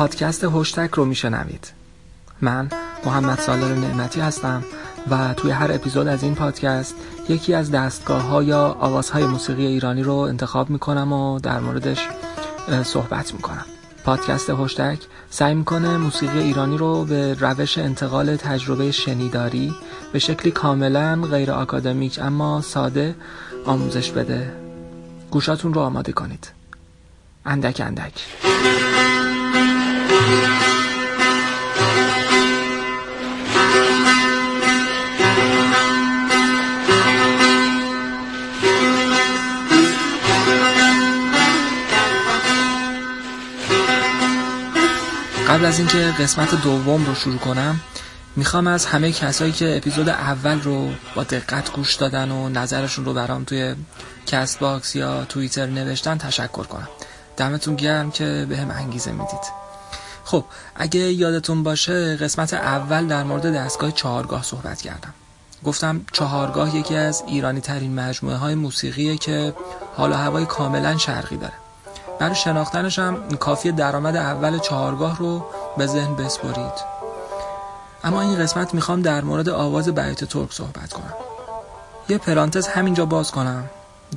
پادکست هشتک رو میشنوید. من محمد سالار نعمتی هستم و توی هر اپیزود از این پادکست یکی از دستگاه ها یا آوازهای موسیقی ایرانی رو انتخاب می‌کنم و در موردش صحبت می‌کنم. پادکست هشتک سعی می‌کنه موسیقی ایرانی رو به روش انتقال تجربه شنیداری به شکلی کاملا غیر آکادمیک اما ساده آموزش بده. گوشاتون رو آماده کنید. اندک اندک. قبل از اینکه قسمت دوم رو شروع کنم می‌خوام از همه کسایی که اپیزود اول رو با دقت گوش دادن و نظرشون رو برام توی کست‌باکس یا توییتر نوشتن تشکر کنم. دمتون گرم که به هم انگیزه می‌دید. خب اگه یادتون باشه قسمت اول در مورد دستگاه چهارگاه صحبت کردم. گفتم چهارگاه یکی از ایرانی ترین مجموعه های موسیقیه که حال و هوای کاملا شرقی داره. برای شناختنش هم کافی درآمد اول چهارگاه رو به ذهن بسپرید. اما این قسمت می‌خوام در مورد آواز بیات ترک صحبت کنم. یه پرانتز همینجا باز کنم.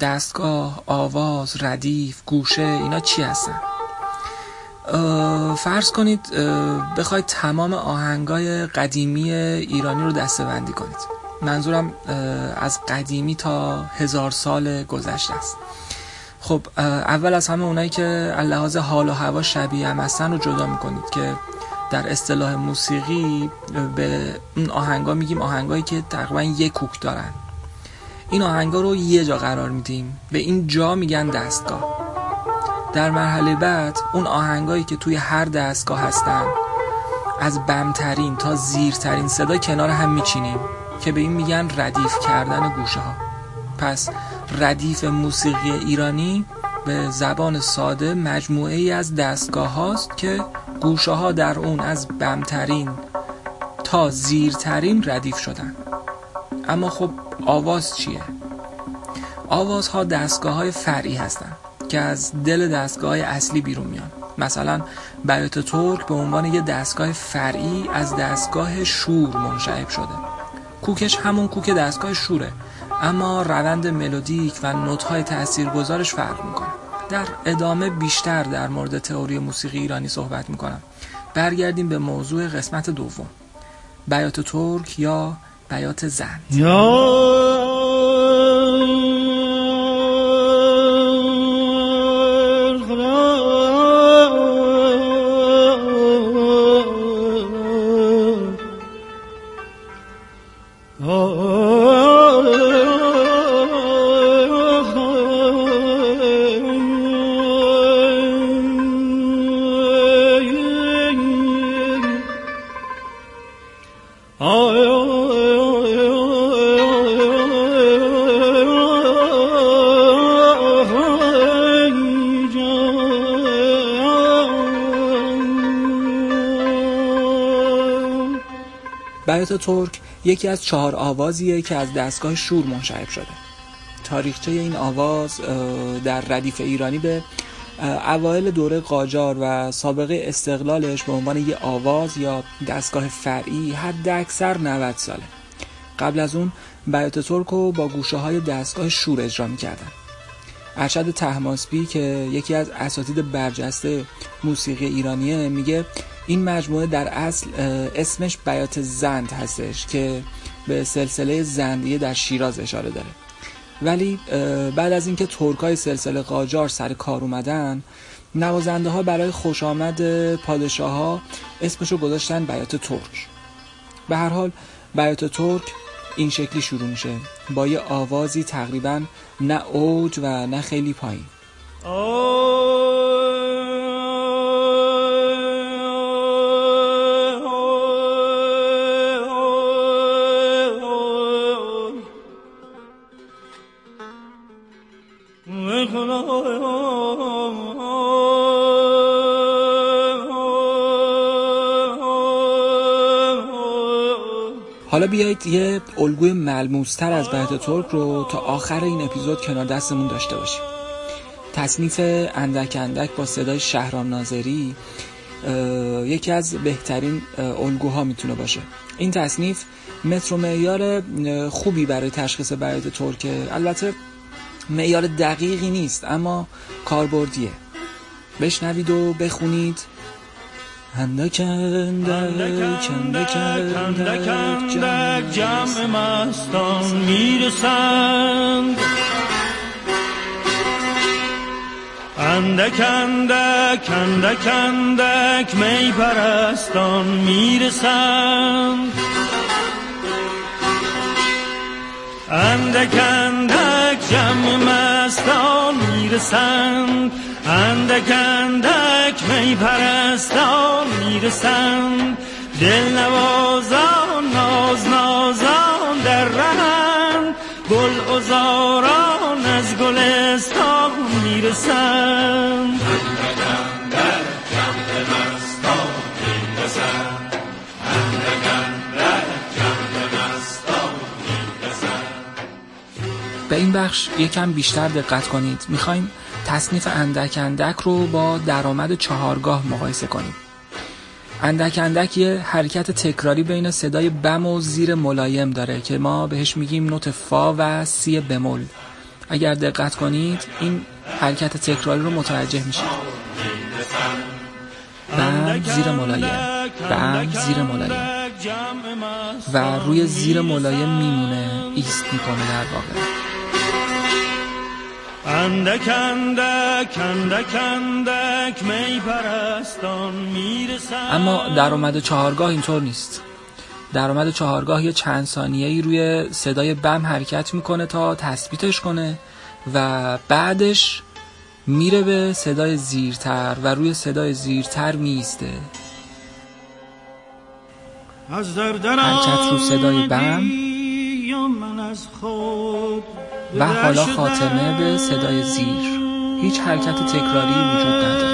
دستگاه، آواز، ردیف، گوشه اینا چی هستن؟ فرض کنید بخواید تمام آهنگای قدیمی ایرانی رو دسته کنید. منظورم از قدیمی تا هزار سال گذشته است. خب اول از همه اونایی که لحاظ حال و هوا شبیه هم هستن رو جدا می‌کنید که در اصطلاح موسیقی به اون آهنگا میگیم آهنگایی که تقریبا یک کوک دارن. این آهنگا رو یه جا قرار میدیم. به این جا میگن دستگاه. در مرحله بعد اون آهنگایی که توی هر دستگاه هستن از بمترین تا زیرترین صدا کنار هم میچینیم که به این میگن ردیف کردن گوشه ها پس ردیف موسیقی ایرانی به زبان ساده مجموعه ای از دستگاه هاست که گوشه ها در اون از بمترین تا زیرترین ردیف شدن. اما خب آواز چیه؟ آوازها دستگاه های فرعی هستند که از دل دستگاه اصلی بیرون میان. مثلا بیات ترک به عنوان یه دستگاه فرعی از دستگاه شور منشعب شده. کوکش همون کوک دستگاه شوره. اما روند ملودیک و نوت‌های تاثیرگذارش فرق می‌کنه. در ادامه بیشتر در مورد تئوری موسیقی ایرانی صحبت می‌کنم. برگردیم به موضوع قسمت دوم. بیات ترک یا بیات زند؟ ترک یکی از چهار آوازیه که از دستگاه شور منشعب شده. تاریخچه این آواز در ردیف ایرانی به اوایل دوره قاجار و سابقه استقلالش به عنوان یه آواز یا دستگاه فرعی حد اکثر 90 ساله. قبل از اون بیات رو با گوشه های دستگاه شور اجرا می‌کردن. ارشد تحماسبی که یکی از اساتید برجسته موسیقی ایرانیه میگه این مجموعه در اصل اسمش بیات زند هستش که به سلسله زندیه در شیراز اشاره داره. ولی بعد از اینکه ترکای سلسله قاجار سر کار اومدن نوازنده ها برای خوش آمد پادشاه ها اسمشو گذاشتن بیات ترک. به هر حال بیات ترک این شکلی شروع میشه. با یه آوازی تقریبا نه اوج و نه خیلی پایین. حالا بیایید یه الگوی ملموستر از بیت ترک رو تا آخر این اپیزود کنار دستمون داشته باشیم. تصنیف اندک اندک با صدای شهرام ناظری یکی از بهترین الگوها می‌تونه باشه. این تصنیف متر و معیار خوبی برای تشخیص بیت ترکه البته معیار دقیقی نیست اما کاربردیه. بشنوید و بخونید. هندک هندک هندک هندک جمع مستان می‌رسند. اندک اندک اندک اندک می پرستان می‌رسند. اندک اندک جمع مستان می‌رسند. اندک اندک می پرستان می‌رسند دل نوازان ناز نازان در رهند گل ازاران از گلستان می‌رسند به این بخش یکم بیشتر دقت کنید. می‌خوایم تصنیف اندک اندک رو با درآمد چهارگاه مقایسه کنیم. اندک اندک یه حرکت تکراری بین صدای بم و زیر ملایم داره که ما بهش میگیم نوت فا و سی بمول. اگر دقت کنید این حرکت تکراری رو متوجه میشید. بم زیر ملایم. بم زیر ملایم. و روی زیر ملایم میمونه ایست می‌کنه در واقع. اندک اندک اندک اندک می پرستان می‌رسن اما درآمد چهارگاه اینطور نیست. درآمد چهارگاه یه چند ثانیه ای روی صدای بم حرکت می‌کنه تا تثبیتش کنه و بعدش میره به صدای زیرتر و روی صدای زیرتر میسته حرکت رو صدای بم. و حالا خاتمه به صدای زیر. هیچ حرکت تکراری وجود نداره.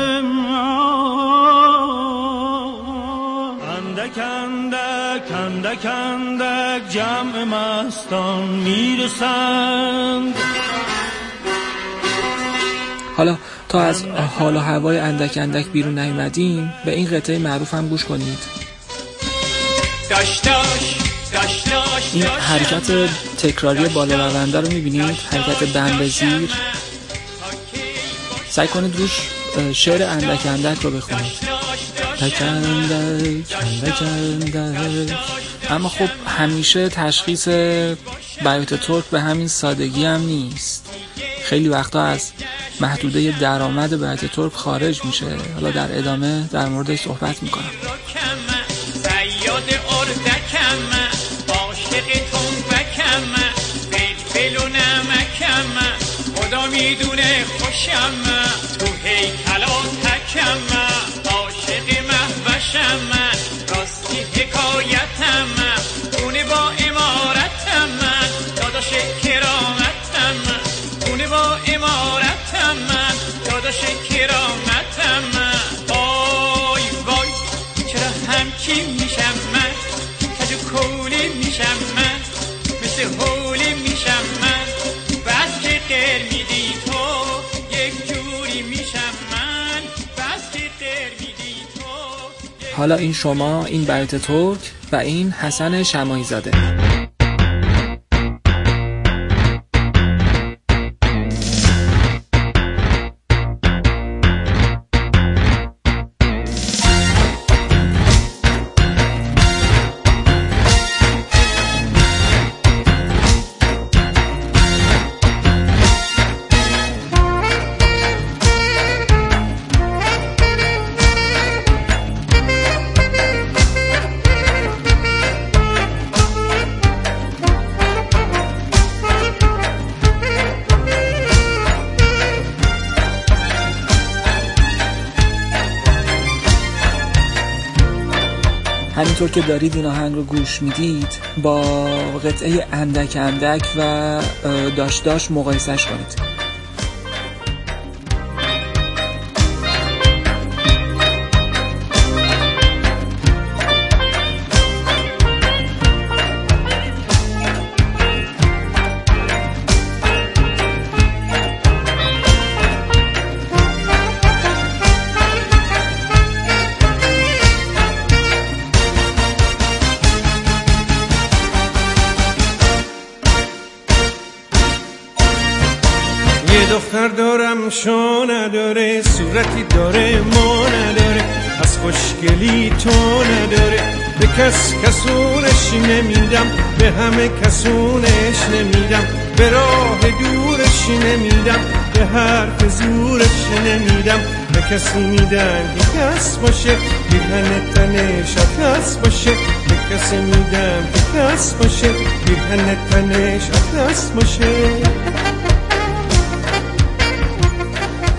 اندک اندک اندک اندک جمع مستان می‌رسند. حالا تا از حال و هوای اندک اندک بیرون نیومدیم به این قطعه معروف هم گوش کنید. این حرکت تکراری بالا رونده رو می‌بینید؟ حرکت بند زیر. سعی کنید روش شعر اندک اندک رو بخونید. اندک اندک اندک اما خب همیشه تشخیص بیات ترک به همین سادگی هم نیست. خیلی وقتا از محدوده درآمد بیات ترک خارج میشه. حالا در ادامه در موردش صحبت می‌کنم. خوشم تو هیکلا تکم عاشق محوشم راستی حکایتم. حالا این شما این بیت ترک و این حسن شمایی زاده همینطور که دارید این آهنگ رو گوش می‌دید با قطعه اندک اندک و داشت داشت مقایسش کنید. کس کسونش نمیدم به همه کسونش نمیدم. به راه دورش نمیدم به حرف زورش نمیدم. به کسی میدم که کس باشه بیهن تنش کس باشه. به کسی میدم که کس باشه بیهن تنش کس باشه.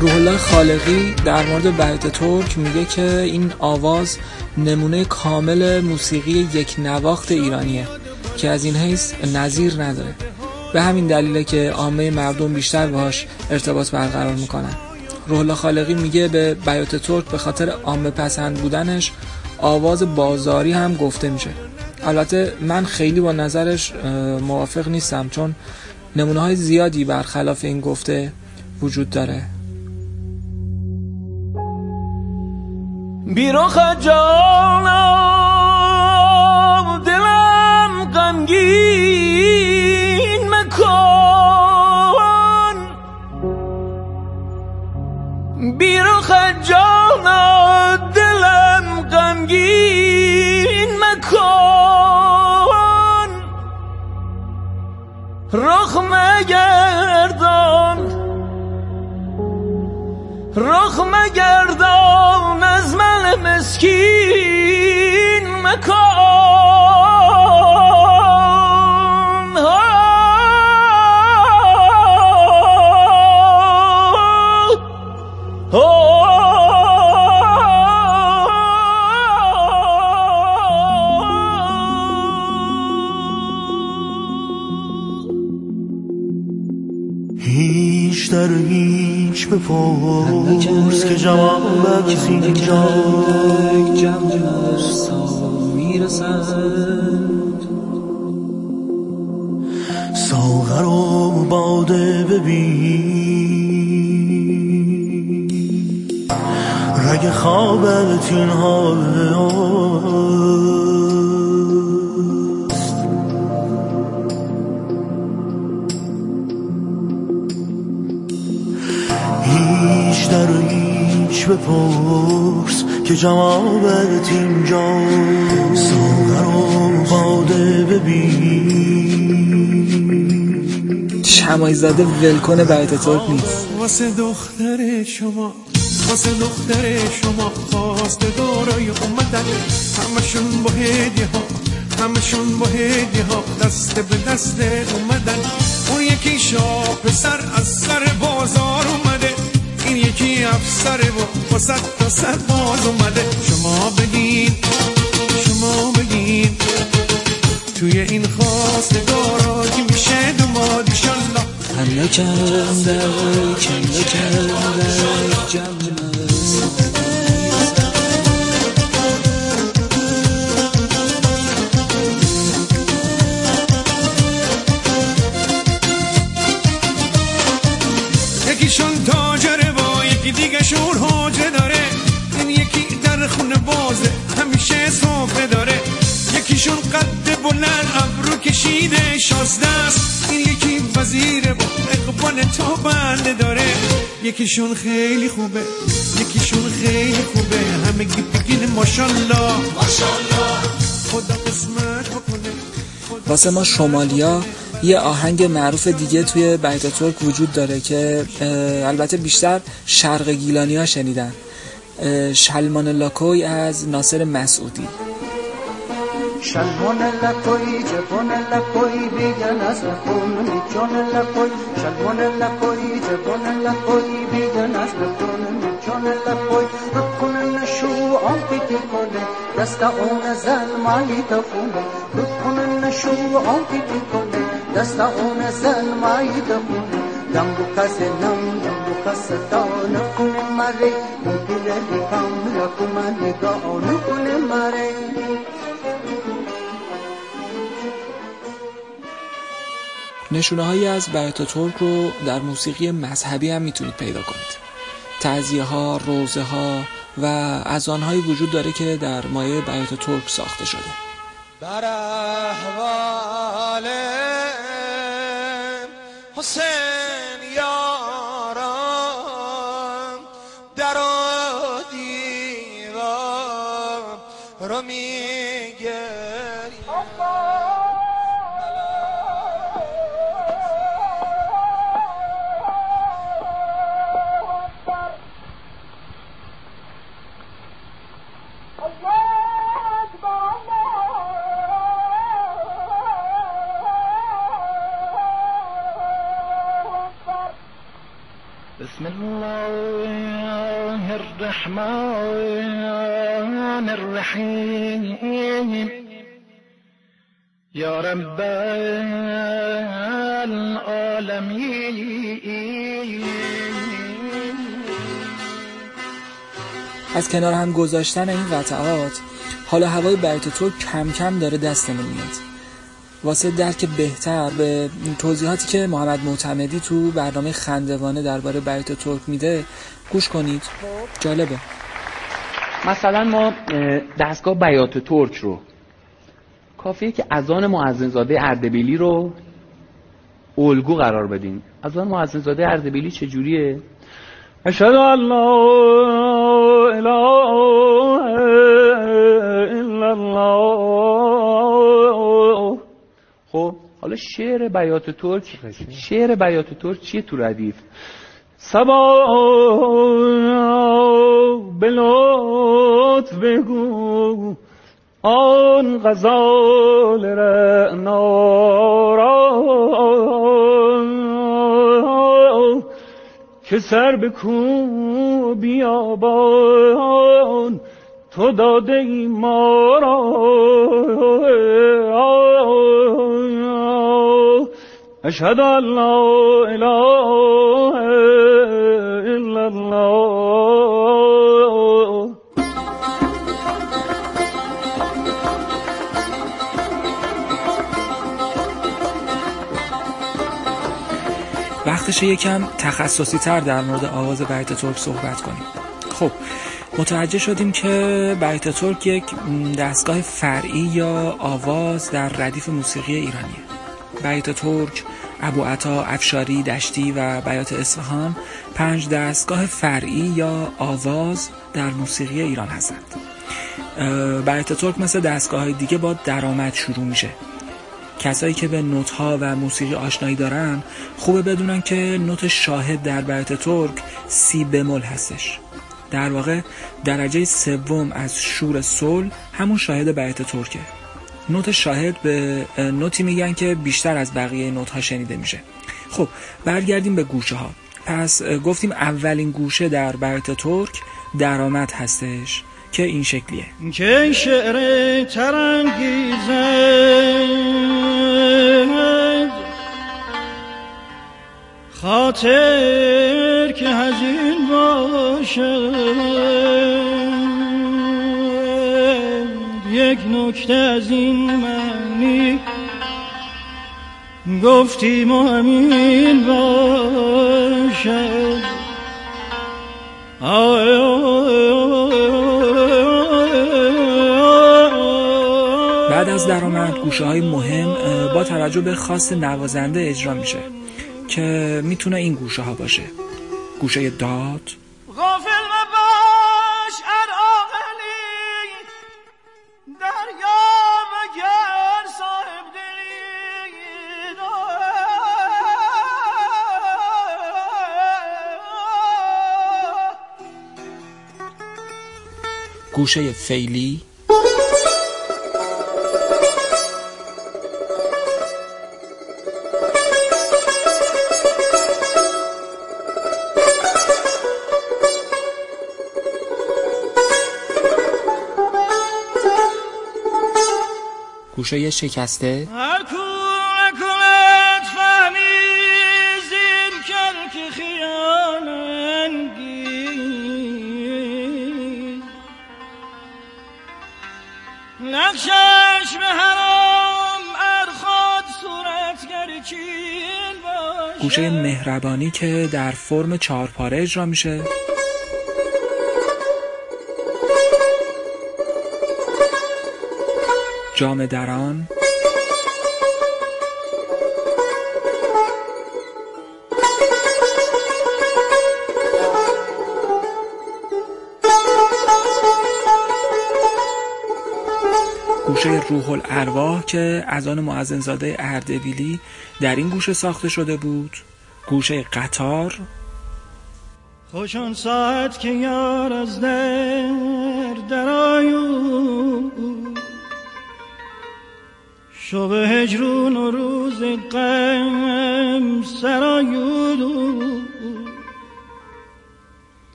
روح خالقی در مورد بیت ترک میگه که این آواز نمونه کامل موسیقی یک نواخت ایرانیه که از این حیث نظیر نداره. به همین دلیله که عامه مردم بیشتر باهاش ارتباط برقرار می‌کنن. روح خالقی میگه به بیات ترک به خاطر عامه پسند بودنش آواز بازاری هم گفته میشه. البته من خیلی با نظرش موافق نیستم چون نمونه های زیادی برخلاف این گفته وجود داره. بیرخ جانم دلم غمگین مکن. بیرخ جانم دلم غمگین مکن. رخ مگردان رخ مگردان از من مسکین مکان هیچ در هیچ بپرس که جواب از اینجا ساغر و باده ببین. رگ خوابت این حال بپرس که جوابت اینجا ساغر و باده ببین شمایی زاده ولکن بیت ترک نیست. واسه دختر شما واسه دختر شما خواسته دارای اومدن. همشون با هدیه ها همشون با هدیه ها دست به دست اومدن. اون یکی شاه پسر از سر بازار اومده این یکی افسره و واسه تا سر باز اومده. شما بگین شما بگین. توی این خواستگارا که میشه دوماد ایشالله. حمله کنده کنده کنده جمع شور حاجه داره. این یکی در خونه بازه همیشه صبح داره. یکیشون قد بلند ابرو کشیده شازده است. این یکی وزیره و اقبال تا بنده داره. یکیشون خیلی خوبه یکیشون خیلی خوبه. همه گی بگین ماشالله خدا قسمت بکنه. واسه ما شمالیا یه آهنگ معروف دیگه توی بیت ترک وجود داره که البته بیشتر شرق گیلانی ها شنیدن. شلمان لاکوی از ناصر مسعودی. شلمان لکوی جبان لکوی بیگن از بخون میجان لکوی شلمان لکوی جبان لکوی بیگن از بخون میجان لکوی بکن نشو آنتی کنه دست اون زن مالی دخونه بکن نشو آنتی کنه نکنه مره نشونه هایی از بیات ترک رو در موسیقی مذهبی هم می‌تونید پیدا کنید. تعذیه ها، روزه ها و از آنهایی وجود داره که در مایه بیات ترک ساخته شده. بر احوال Você الرحمن الرحیم یا رب العالمین از کنار هم گذاشتن این قطعات حالا هوای بیت تو کم کم داره دستمون میاد. واسه درک بهتر به توضیحاتی که محمد معتمدی تو برنامه خندوانه درباره بیت ترک میده گوش کنید. جالبه. مثلا ما دستگاه بیات ترک رو کافیه که اذان معزنزاده اردبیلی رو الگو قرار بدیم اذان معزنزاده اردبیلی چجوریه؟ اشهد ان لا اله الا الله. خب حالا شعر بیات ترک شعر بیات ترک چیه تو ردیف؟ سبا به لطف بگو. آن غزال رعنا را که سر به کو بیابان تو داده ای ما را. اشهد ان لا اله الا الله. وقتشه یکم تخصصی تر در مورد آواز بیت ترک صحبت کنیم. خب متوجه شدیم که بیت ترک یک دستگاه فرعی یا آواز در ردیف موسیقی ایرانیه. بیت ترک، ابو عطا، افشاری، دشتی و بیات اصفهان پنج دستگاه فرعی یا آواز در موسیقی ایران هستند. بیت ترک مثل دستگاه دیگه با درآمد شروع میشه. کسایی که به نوت ها و موسیقی آشنایی دارن خوبه بدونن که نوت شاهد در بیت ترک سی بمول هستش. در واقع درجه سوم از شور سل همون شاهد بیت ترکه. نوت شاهد به نوتی میگن که بیشتر از بقیه نوت ها شنیده میشه. خب برگردیم به گوشه ها پس گفتیم اولین گوشه در بیت ترک درآمد هستش که این شکلیه. که شعر ترانگیزه خاطر که هزین باشه. یک نکته از این معنی گفتیم و همین باشد. بعد از درآمد گوشه های مهم با توجه به خاص نوازنده اجرا میشه که می‌تونه این گوشه ها باشه. گوشه داد. گوشه فعلی. گوشه شکسته. به حرام ارخاد صورتگر چین باشه. گوشه مهربانی که در فرم چهارپاره اجرا میشه. جام دران روح الارواح که از آن معزنزاده اردبیلی در این گوشه ساخته شده بود گوشه قطار. خوشان ساعت که یار از در درایو شب هجرون و روز غم سرایو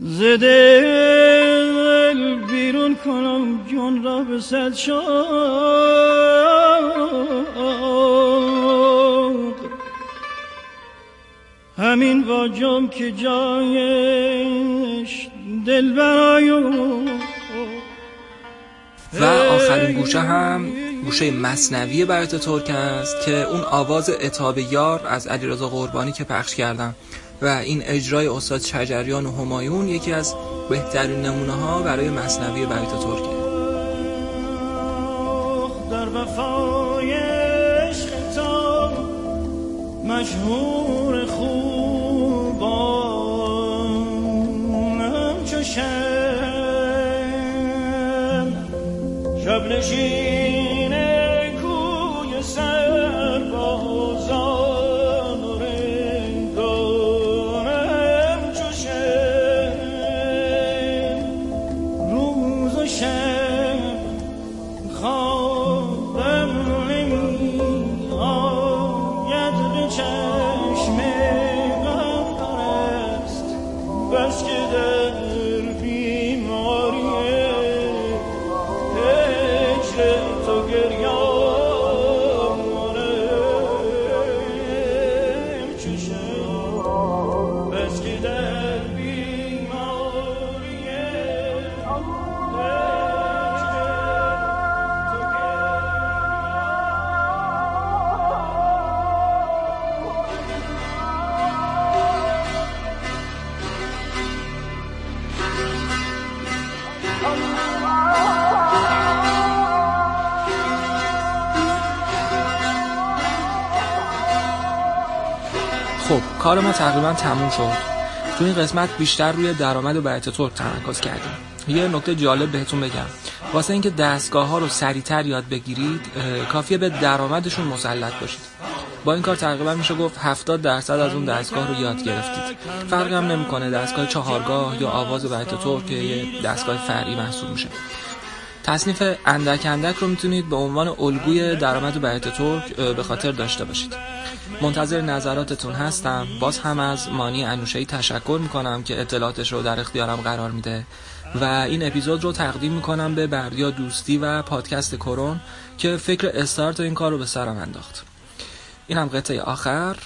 زده بیرون کنم جون را به صد شوق همین واجم که جایش دل برایون و آخرین گوشه هم گوشه مصنوی برات ترک است که اون آواز اتاب یار از علیرضا قربانی که پخش کردم. و این اجرای استاد شجریان و همایون یکی از بهترین نمونه ها برای مصنوی برات ترکه در وفای عشق مشهور خوبانم چو شم شب نشین. کار ما تقریبا تموم شد. تو این قسمت بیشتر روی درآمد و ترک تمرکز کردیم. یه نکته جالب بهتون بگم. واسه اینکه دستگاه ها رو سریعتر یاد بگیرید کافیه به درآمدشون مسلط باشید. با این کار تقریبا میشه گفت 70 درصد از اون دستگاه رو یاد گرفتید. فرقی هم نمی‌کنه. دستگاه چهارگاه یا آواز بیت ترک که یه دستگاه فرعی محسوب میشه. تصنیف اندک اندک رو می‌تونید به عنوان الگوی درآمد بیت ترک به خاطر داشته باشید. منتظر نظراتتون هستم. باز هم از مانی انوشهی تشکر می‌کنم که اطلاعاتش رو در اختیارم قرار میده. و این اپیزود رو تقدیم می‌کنم به بردیا دوستی و پادکست کرون که فکر استارت این کار رو به سرم انداخت. این هم قطعه آخر.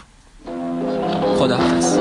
خداحافظ.